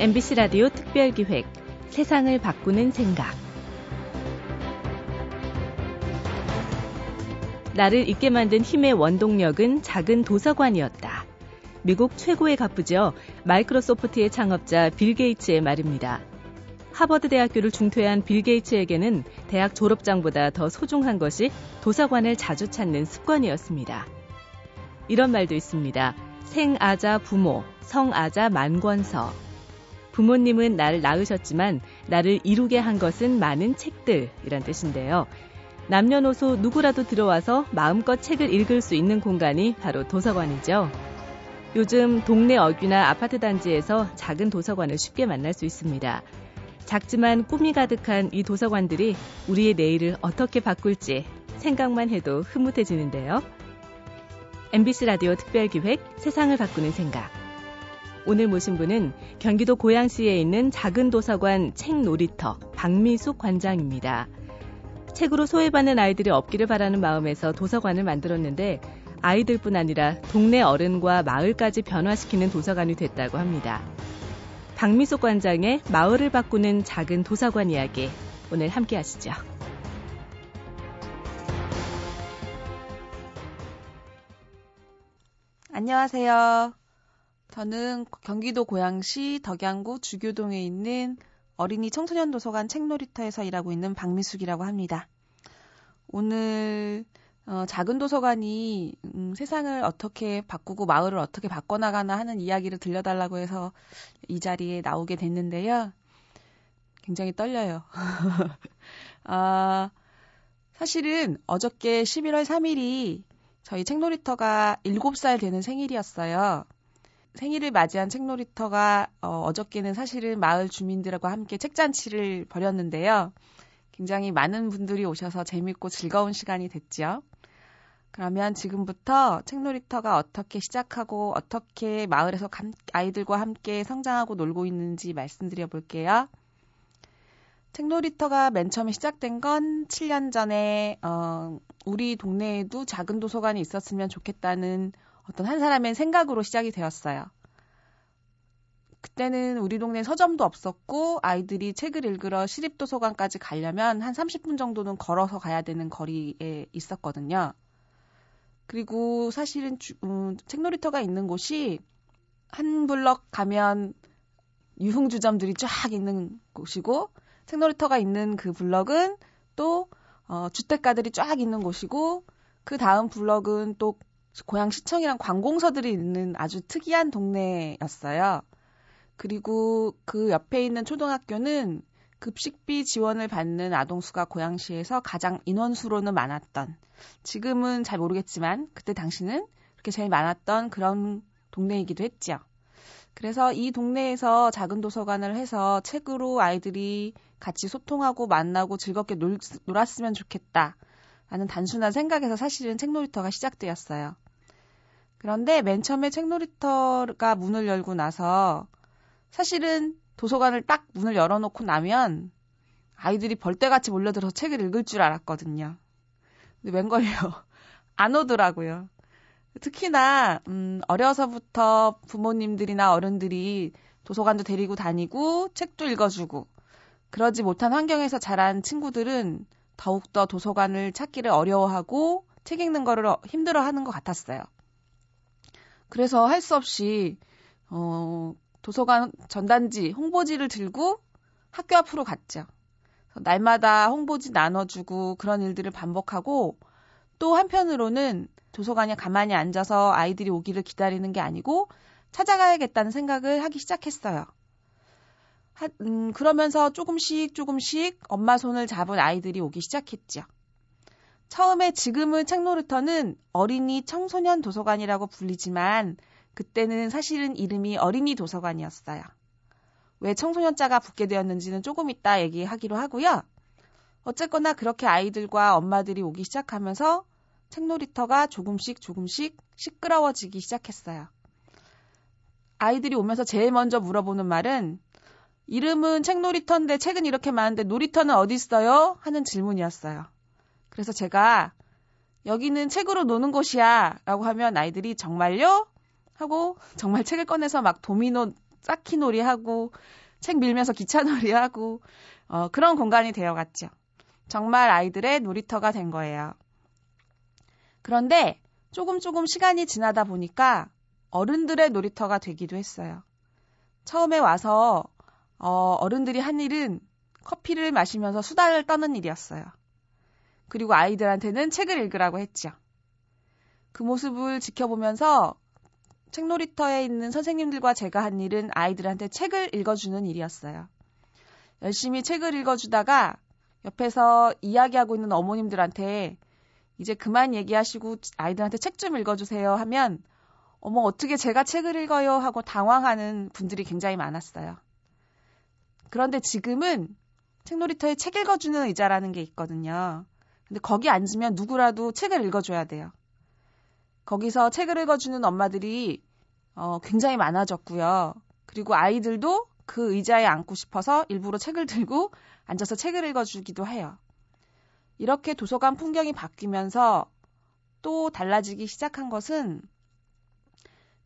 MBC 라디오 특별기획 세상을 바꾸는 생각 나를 잊게 만든 힘의 원동력은 작은 도서관이었다. 미국 최고의 가부죠. 마이크로소프트의 창업자 빌 게이츠의 말입니다. 하버드 대학교를 중퇴한 빌 게이츠에게는 대학 졸업장보다 더 소중한 것이 도서관을 자주 찾는 습관이었습니다. 이런 말도 있습니다. 생아자 부모, 성아자 만권서. 부모님은 나를 낳으셨지만 나를 이루게 한 것은 많은 책들이란 뜻인데요. 남녀노소 누구라도 들어와서 마음껏 책을 읽을 수 있는 공간이 바로 도서관이죠. 요즘 동네 어귀나 아파트 단지에서 작은 도서관을 쉽게 만날 수 있습니다. 작지만 꿈이 가득한 이 도서관들이 우리의 내일을 어떻게 바꿀지 생각만 해도 흐뭇해지는데요. MBC 라디오 특별기획 세상을 바꾸는 생각. 오늘 모신 분은 경기도 고양시에 있는 작은 도서관 책 놀이터 박미숙 관장입니다. 책으로 소외받는 아이들이 없기를 바라는 마음에서 도서관을 만들었는데 아이들뿐 아니라 동네 어른과 마을까지 변화시키는 도서관이 됐다고 합니다. 박미숙 관장의 마을을 바꾸는 작은 도서관 이야기 오늘 함께 하시죠. 안녕하세요. 저는 경기도 고양시 덕양구 주교동에 있는 어린이 청소년 도서관 책놀이터에서 일하고 있는 박미숙이라고 합니다. 오늘 어, 작은 도서관이 음, 세상을 어떻게 바꾸고 마을을 어떻게 바꿔나가나 하는 이야기를 들려달라고 해서 이 자리에 나오게 됐는데요. 굉장히 떨려요. 아, 사실은 어저께 11월 3일이 저희 책놀이터가 7살 되는 생일이었어요. 생일을 맞이한 책놀이터가 어, 저께는 사실은 마을 주민들과 함께 책잔치를 벌였는데요. 굉장히 많은 분들이 오셔서 재밌고 즐거운 시간이 됐죠. 그러면 지금부터 책놀이터가 어떻게 시작하고 어떻게 마을에서 아이들과 함께 성장하고 놀고 있는지 말씀드려 볼게요. 책놀이터가 맨 처음에 시작된 건 7년 전에 어, 우리 동네에도 작은 도서관이 있었으면 좋겠다는 어떤 한 사람의 생각으로 시작이 되었어요. 그때는 우리 동네 서점도 없었고 아이들이 책을 읽으러 시립도서관까지 가려면 한 30분 정도는 걸어서 가야 되는 거리에 있었거든요. 그리고 사실은 주, 음, 책놀이터가 있는 곳이 한 블럭 가면 유흥주점들이 쫙 있는 곳이고 책놀이터가 있는 그 블럭은 또 어, 주택가들이 쫙 있는 곳이고 그 다음 블럭은 또 고향시청이랑 관공서들이 있는 아주 특이한 동네였어요. 그리고 그 옆에 있는 초등학교는 급식비 지원을 받는 아동수가 고양시에서 가장 인원수로는 많았던, 지금은 잘 모르겠지만, 그때 당시는 그렇게 제일 많았던 그런 동네이기도 했죠. 그래서 이 동네에서 작은 도서관을 해서 책으로 아이들이 같이 소통하고 만나고 즐겁게 놀, 놀았으면 좋겠다. 라는 단순한 생각에서 사실은 책 놀이터가 시작되었어요. 그런데 맨 처음에 책놀이터가 문을 열고 나서 사실은 도서관을 딱 문을 열어놓고 나면 아이들이 벌떼같이 몰려들어서 책을 읽을 줄 알았거든요. 근데 웬걸요. 안 오더라고요. 특히나, 음, 어려서부터 부모님들이나 어른들이 도서관도 데리고 다니고 책도 읽어주고 그러지 못한 환경에서 자란 친구들은 더욱더 도서관을 찾기를 어려워하고 책 읽는 거를 힘들어 하는 것 같았어요. 그래서 할 수 없이, 어, 도서관 전단지, 홍보지를 들고 학교 앞으로 갔죠. 날마다 홍보지 나눠주고 그런 일들을 반복하고 또 한편으로는 도서관에 가만히 앉아서 아이들이 오기를 기다리는 게 아니고 찾아가야겠다는 생각을 하기 시작했어요. 하, 음, 그러면서 조금씩 조금씩 엄마 손을 잡은 아이들이 오기 시작했죠. 처음에 지금은 책놀이터는 어린이 청소년 도서관이라고 불리지만 그때는 사실은 이름이 어린이 도서관이었어요. 왜 청소년자가 붙게 되었는지는 조금 이따 얘기하기로 하고요. 어쨌거나 그렇게 아이들과 엄마들이 오기 시작하면서 책놀이터가 조금씩 조금씩 시끄러워지기 시작했어요. 아이들이 오면서 제일 먼저 물어보는 말은 이름은 책놀이터인데 책은 이렇게 많은데 놀이터는 어디 있어요? 하는 질문이었어요. 그래서 제가 여기는 책으로 노는 곳이야 라고 하면 아이들이 정말요? 하고 정말 책을 꺼내서 막 도미노 쌓기 놀이 하고 책 밀면서 기차 놀이 하고 어, 그런 공간이 되어갔죠. 정말 아이들의 놀이터가 된 거예요. 그런데 조금 조금 시간이 지나다 보니까 어른들의 놀이터가 되기도 했어요. 처음에 와서 어, 어른들이 한 일은 커피를 마시면서 수다를 떠는 일이었어요. 그리고 아이들한테는 책을 읽으라고 했죠. 그 모습을 지켜보면서 책놀이터에 있는 선생님들과 제가 한 일은 아이들한테 책을 읽어주는 일이었어요. 열심히 책을 읽어주다가 옆에서 이야기하고 있는 어머님들한테 이제 그만 얘기하시고 아이들한테 책 좀 읽어주세요 하면 어머 어떻게 제가 책을 읽어요 하고 당황하는 분들이 굉장히 많았어요. 그런데 지금은 책놀이터에 책 읽어주는 의자라는 게 있거든요. 근데 거기 앉으면 누구라도 책을 읽어줘야 돼요. 거기서 책을 읽어주는 엄마들이 어, 굉장히 많아졌고요. 그리고 아이들도 그 의자에 앉고 싶어서 일부러 책을 들고 앉아서 책을 읽어주기도 해요. 이렇게 도서관 풍경이 바뀌면서 또 달라지기 시작한 것은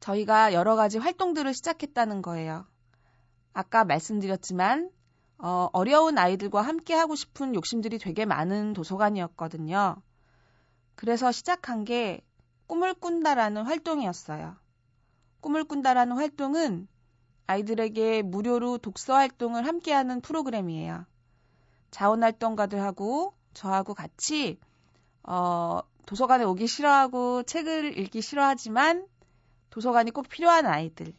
저희가 여러 가지 활동들을 시작했다는 거예요. 아까 말씀드렸지만 어, 어려운 아이들과 함께 하고 싶은 욕심들이 되게 많은 도서관이었거든요. 그래서 시작한 게 꿈을 꾼다라는 활동이었어요. 꿈을 꾼다라는 활동은 아이들에게 무료로 독서 활동을 함께하는 프로그램이에요. 자원활동가들 하고 저하고 같이 어, 도서관에 오기 싫어하고 책을 읽기 싫어하지만 도서관이 꼭 필요한 아이들,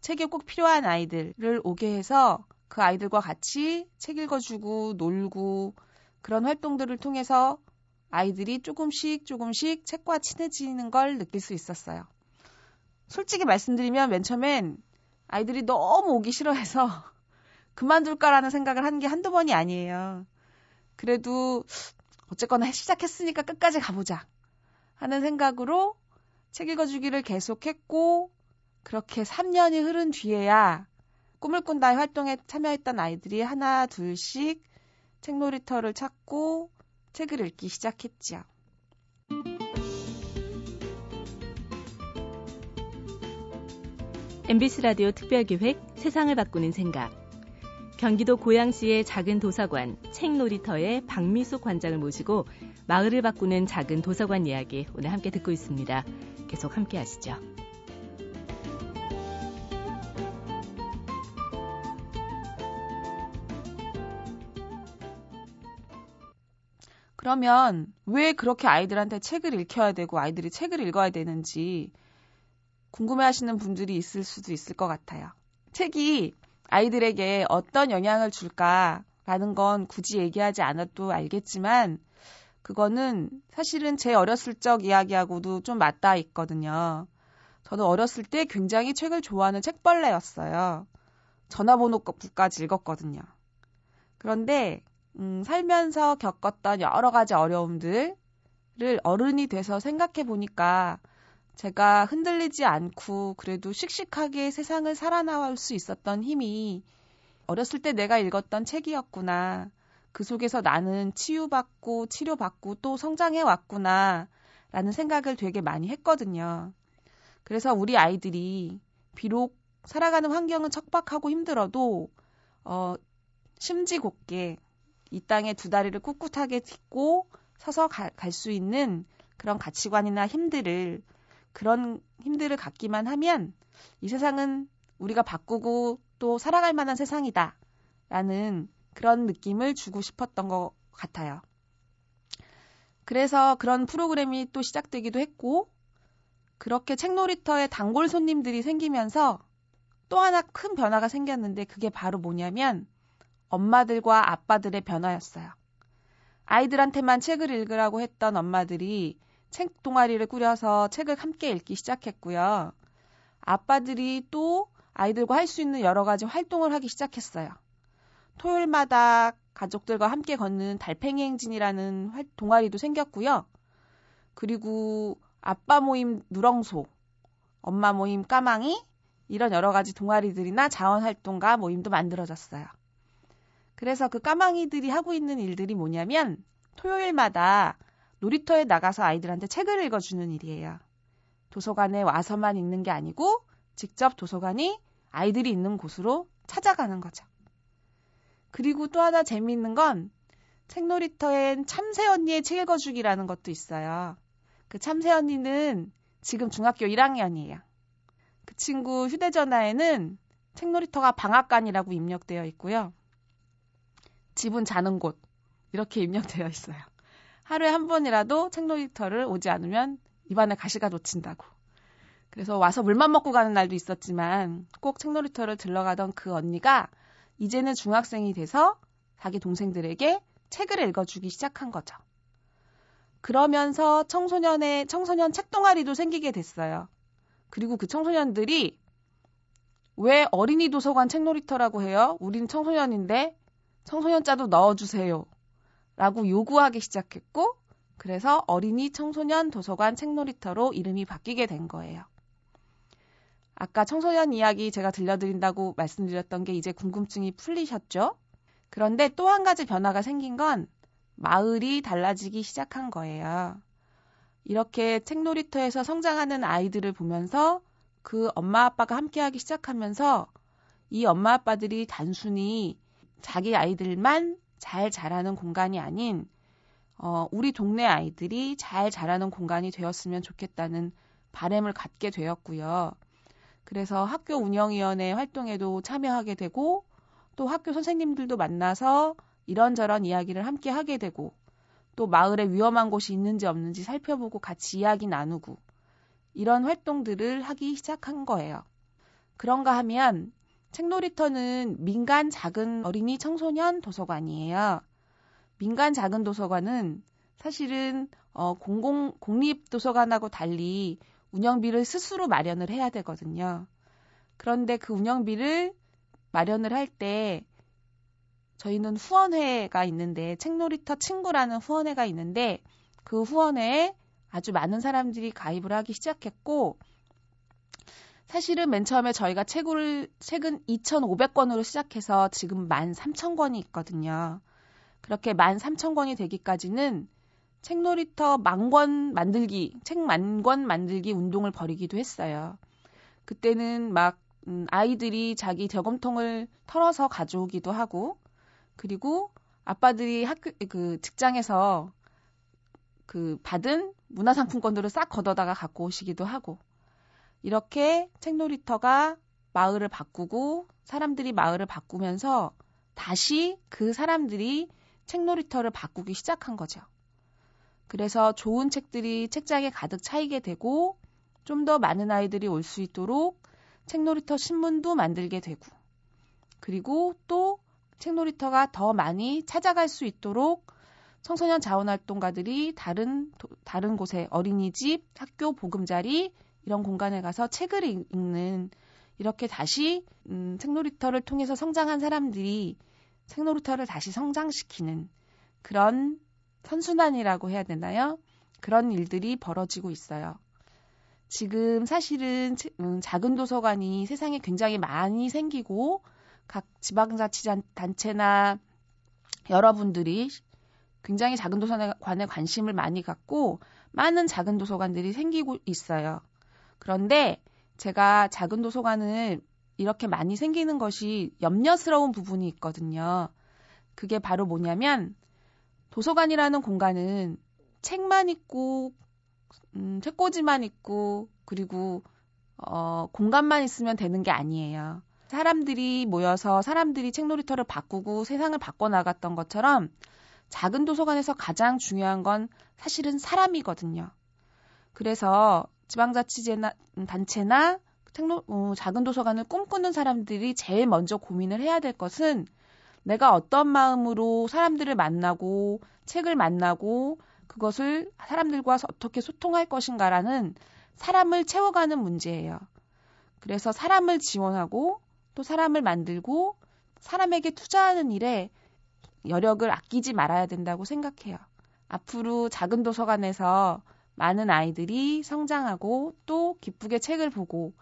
책이 꼭 필요한 아이들을 오게 해서 그 아이들과 같이 책 읽어주고 놀고 그런 활동들을 통해서 아이들이 조금씩 조금씩 책과 친해지는 걸 느낄 수 있었어요. 솔직히 말씀드리면 맨 처음엔 아이들이 너무 오기 싫어해서 그만둘까라는 생각을 한 게 한두 번이 아니에요. 그래도 어쨌거나 시작했으니까 끝까지 가보자 하는 생각으로 책 읽어주기를 계속했고 그렇게 3년이 흐른 뒤에야 꿈을 꾼다의 활동에 참여했던 아이들이 하나 둘씩 책 놀이터를 찾고 책을 읽기 시작했지요. MBC 라디오 특별기획 세상을 바꾸는 생각. 경기도 고양시의 작은 도서관 책놀이터의 박미숙 관장을 모시고 마을을 바꾸는 작은 도서관 이야기 오늘 함께 듣고 있습니다. 계속 함께 하시죠. 그러면 왜 그렇게 아이들한테 책을 읽혀야 되고 아이들이 책을 읽어야 되는지 궁금해 하시는 분들이 있을 수도 있을 것 같아요. 책이 아이들에게 어떤 영향을 줄까라는 건 굳이 얘기하지 않아도 알겠지만 그거는 사실은 제 어렸을 적 이야기하고도 좀 맞닿아 있거든요. 저는 어렸을 때 굉장히 책을 좋아하는 책벌레였어요. 전화번호까지 읽었거든요. 그런데 음, 살면서 겪었던 여러 가지 어려움들을 어른이 돼서 생각해 보니까 제가 흔들리지 않고 그래도 씩씩하게 세상을 살아나올 수 있었던 힘이 어렸을 때 내가 읽었던 책이었구나. 그 속에서 나는 치유받고 치료받고 또 성장해 왔구나. 라는 생각을 되게 많이 했거든요. 그래서 우리 아이들이 비록 살아가는 환경은 척박하고 힘들어도 어, 심지 곱게 이 땅에 두 다리를 꿋꿋하게 딛고 서서 갈 수 있는 그런 가치관이나 힘들을 그런 힘들을 갖기만 하면 이 세상은 우리가 바꾸고 또 살아갈 만한 세상이다. 라는 그런 느낌을 주고 싶었던 것 같아요. 그래서 그런 프로그램이 또 시작되기도 했고, 그렇게 책놀이터에 단골 손님들이 생기면서 또 하나 큰 변화가 생겼는데 그게 바로 뭐냐면 엄마들과 아빠들의 변화였어요. 아이들한테만 책을 읽으라고 했던 엄마들이 책 동아리를 꾸려서 책을 함께 읽기 시작했고요. 아빠들이 또 아이들과 할 수 있는 여러 가지 활동을 하기 시작했어요. 토요일마다 가족들과 함께 걷는 달팽이 행진이라는 동아리도 생겼고요. 그리고 아빠 모임 누렁소, 엄마 모임 까망이 이런 여러 가지 동아리들이나 자원활동가 모임도 만들어졌어요. 그래서 그 까망이들이 하고 있는 일들이 뭐냐면 토요일마다 놀이터에 나가서 아이들한테 책을 읽어주는 일이에요. 도서관에 와서만 읽는 게 아니고 직접 도서관이 아이들이 있는 곳으로 찾아가는 거죠. 그리고 또 하나 재미있는 건 책놀이터엔 참새 언니의 책 읽어주기라는 것도 있어요. 그 참새 언니는 지금 중학교 1학년이에요. 그 친구 휴대전화에는 책놀이터가 방앗간이라고 입력되어 있고요. 집은 자는 곳 이렇게 입력되어 있어요. 하루에 한 번이라도 책놀이터를 오지 않으면 입안에 가시가 놓친다고. 그래서 와서 물만 먹고 가는 날도 있었지만 꼭 책놀이터를 들러가던 그 언니가 이제는 중학생이 돼서 자기 동생들에게 책을 읽어주기 시작한 거죠. 그러면서 청소년의 청소년 책 동아리도 생기게 됐어요. 그리고 그 청소년들이 왜 어린이 도서관 책놀이터라고 해요? 우린 청소년인데 청소년자도 넣어주세요. 라고 요구하기 시작했고, 그래서 어린이 청소년 도서관 책놀이터로 이름이 바뀌게 된 거예요. 아까 청소년 이야기 제가 들려드린다고 말씀드렸던 게 이제 궁금증이 풀리셨죠? 그런데 또 한 가지 변화가 생긴 건 마을이 달라지기 시작한 거예요. 이렇게 책놀이터에서 성장하는 아이들을 보면서 그 엄마 아빠가 함께하기 시작하면서 이 엄마 아빠들이 단순히 자기 아이들만 잘 자라는 공간이 아닌 어, 우리 동네 아이들이 잘 자라는 공간이 되었으면 좋겠다는 바램을 갖게 되었고요. 그래서 학교 운영위원회 활동에도 참여하게 되고 또 학교 선생님들도 만나서 이런저런 이야기를 함께 하게 되고 또 마을에 위험한 곳이 있는지 없는지 살펴보고 같이 이야기 나누고 이런 활동들을 하기 시작한 거예요. 그런가 하면 책놀이터는 민간 작은 어린이 청소년 도서관이에요. 민간 작은 도서관은 사실은 어, 공공 공립 도서관하고 달리 운영비를 스스로 마련을 해야 되거든요. 그런데 그 운영비를 마련을 할 때 저희는 후원회가 있는데 책놀이터 친구라는 후원회가 있는데 그 후원회에 아주 많은 사람들이 가입을 하기 시작했고 사실은 맨 처음에 저희가 책을 책은 2,500권으로 시작해서 지금 13,000권이 있거든요. 그렇게 13,000권이 되기까지는 책놀이터 만권 만들기, 책 만권 만들기 운동을 벌이기도 했어요. 그때는 막 음, 아이들이 자기 저금통을 털어서 가져오기도 하고, 그리고 아빠들이 학교 그 직장에서 그 받은 문화상품권들을 싹 걷어다가 갖고 오시기도 하고, 이렇게 책놀이터가 마을을 바꾸고 사람들이 마을을 바꾸면서 다시 그 사람들이 책놀이터를 바꾸기 시작한 거죠. 그래서 좋은 책들이 책장에 가득 차이게 되고 좀 더 많은 아이들이 올 수 있도록 책놀이터 신문도 만들게 되고 그리고 또 책놀이터가 더 많이 찾아갈 수 있도록 청소년 자원활동가들이 다른 다른 곳에 어린이집, 학교 보금자리 이런 공간에 가서 책을 읽는 이렇게 다시 음, 책놀이터를 통해서 성장한 사람들이 책놀이터를 다시 성장시키는 그런 선순환이라고 해야 되나요? 그런 일들이 벌어지고 있어요. 지금 사실은 음, 작은 도서관이 세상에 굉장히 많이 생기고 각 지방자치단체나 여러분들이 굉장히 작은 도서관에 관심을 많이 갖고 많은 작은 도서관들이 생기고 있어요. 그런데 제가 작은 도서관을 이렇게 많이 생기는 것이 염려스러운 부분이 있거든요. 그게 바로 뭐냐면 도서관이라는 공간은 책만 있고 음, 책꽂이만 있고 그리고 어, 공간만 있으면 되는 게 아니에요. 사람들이 모여서 사람들이 책 놀이터를 바꾸고 세상을 바꿔 나갔던 것처럼 작은 도서관에서 가장 중요한 건 사실은 사람이거든요. 그래서 지방자치제나 음, 단체나 tek노, 어, 작은 도서관을 꿈꾸는 사람들이 제일 먼저 고민을 해야 될 것은 내가 어떤 마음으로 사람들을 만나고 책을 만나고 그것을 사람들과 어떻게 소통할 것인가라는 사람을 채워가는 문제예요. 그래서 사람을 지원하고 또 사람을 만들고 사람에게 투자하는 일에 여력을 아끼지 말아야 된다고 생각해요. 앞으로 작은 도서관에서 많은 아이들이 성장하고 또 기쁘게 책을 보고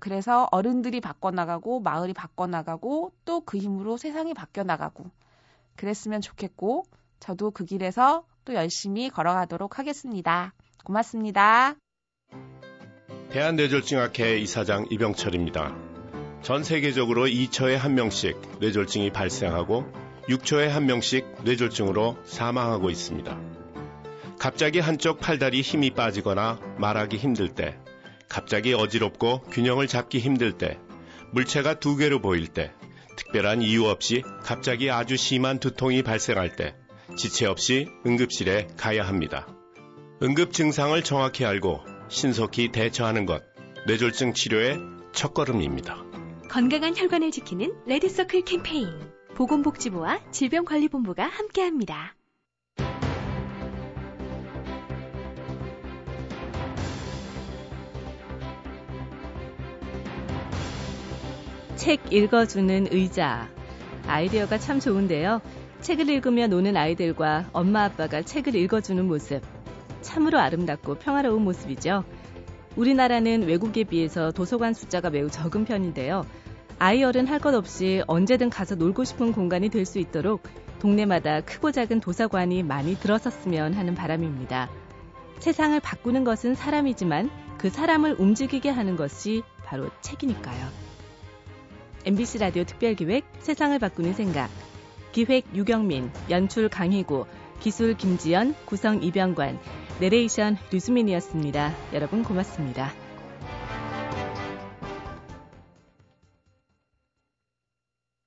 그래서 어른들이 바꿔나가고 마을이 바꿔나가고 또 그 힘으로 세상이 바뀌어나가고 그랬으면 좋겠고 저도 그 길에서 또 열심히 걸어가도록 하겠습니다. 고맙습니다. 대한뇌졸중학회 이사장 이병철입니다. 전 세계적으로 2초에 한 명씩 뇌졸중이 발생하고 6초에 한 명씩 뇌졸중으로 사망하고 있습니다. 갑자기 한쪽 팔다리 힘이 빠지거나 말하기 힘들 때, 갑자기 어지럽고 균형을 잡기 힘들 때, 물체가 두 개로 보일 때, 특별한 이유 없이 갑자기 아주 심한 두통이 발생할 때, 지체 없이 응급실에 가야 합니다. 응급 증상을 정확히 알고 신속히 대처하는 것, 뇌졸중 치료의 첫걸음입니다. 건강한 혈관을 지키는 레드서클 캠페인. 보건복지부와 질병관리본부가 함께합니다. 책 읽어주는 의자. 아이디어가 참 좋은데요. 책을 읽으며 노는 아이들과 엄마 아빠가 책을 읽어주는 모습. 참으로 아름답고 평화로운 모습이죠. 우리나라는 외국에 비해서 도서관 숫자가 매우 적은 편인데요. 아이 어른 할것 없이 언제든 가서 놀고 싶은 공간이 될 수 있도록 동네마다 크고 작은 도서관이 많이 들어섰으면 하는 바람입니다. 세상을 바꾸는 것은 사람이지만 그 사람을 움직이게 하는 것이 바로 책이니까요. MBC 라디오 특별기획 세상을 바꾸는 생각 기획 유경민, 연출 강희구, 기술 김지연, 구성 이병관, 내레이션 류수민이었습니다. 여러분 고맙습니다.